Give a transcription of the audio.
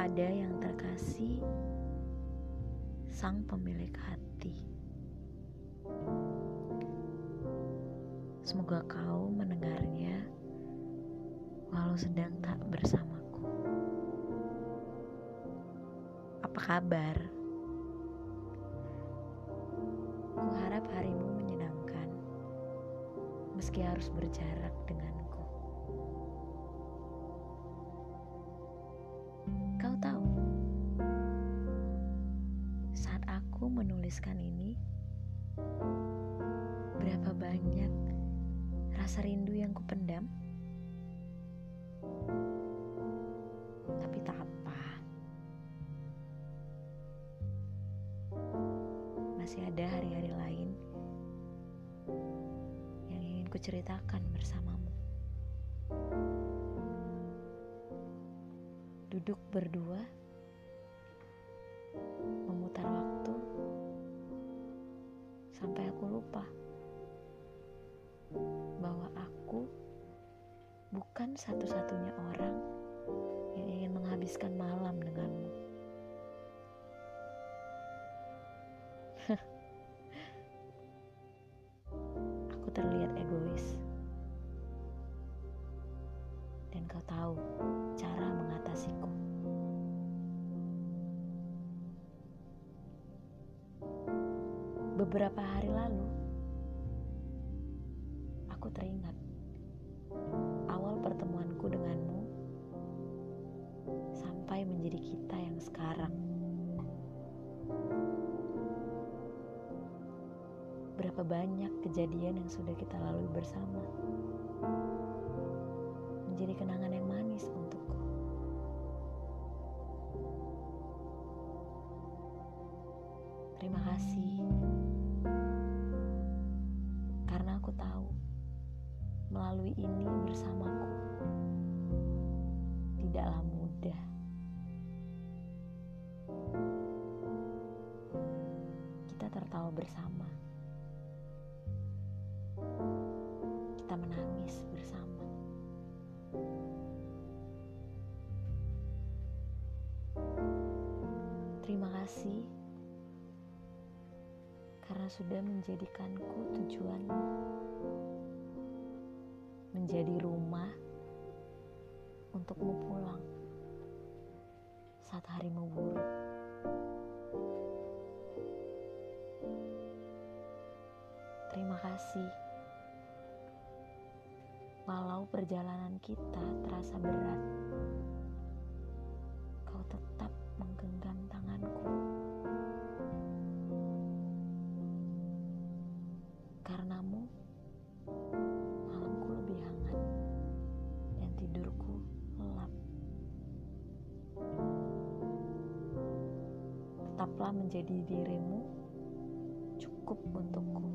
kepada yang terkasih, Sang Pemilik Hati. Semoga kau mendengarnya walau sedang tak bersamaku. Apa kabar? Kuharap harimu menyenangkan meski harus berjarak denganku. Kau tahu, saat aku menuliskan ini, berapa banyak rasa rindu yang kupendam? Tapi tak apa. Masih ada hari-hari lain yang ingin kuceritakan bersamamu. Duduk berdua, memutar waktu sampai aku lupa bahwa aku bukan satu-satunya orang yang ingin menghabiskan malam denganmu. aku terlihat egois. Dan kau tahu cara mengatasiku. Beberapa hari lalu, aku teringat awal pertemuanku denganmu sampai menjadi kita yang sekarang. Berapa banyak kejadian yang sudah kita lalui bersama. Menjadi kenangan yang manis untukku. Terima kasih. Karena aku tahu melalui ini bersamaku tidaklah mudah. Kita tertawa bersama. Terima kasih karena sudah menjadikanku tujuanmu menjadi rumah untukmu pulang saat harimu buruk. Terima kasih. Walau perjalanan kita terasa berat, kau tetap menggenggam tanganku. Karenamu, malamku lebih hangat dan tidurku lelap. Tetaplah menjadi dirimu cukup untukku.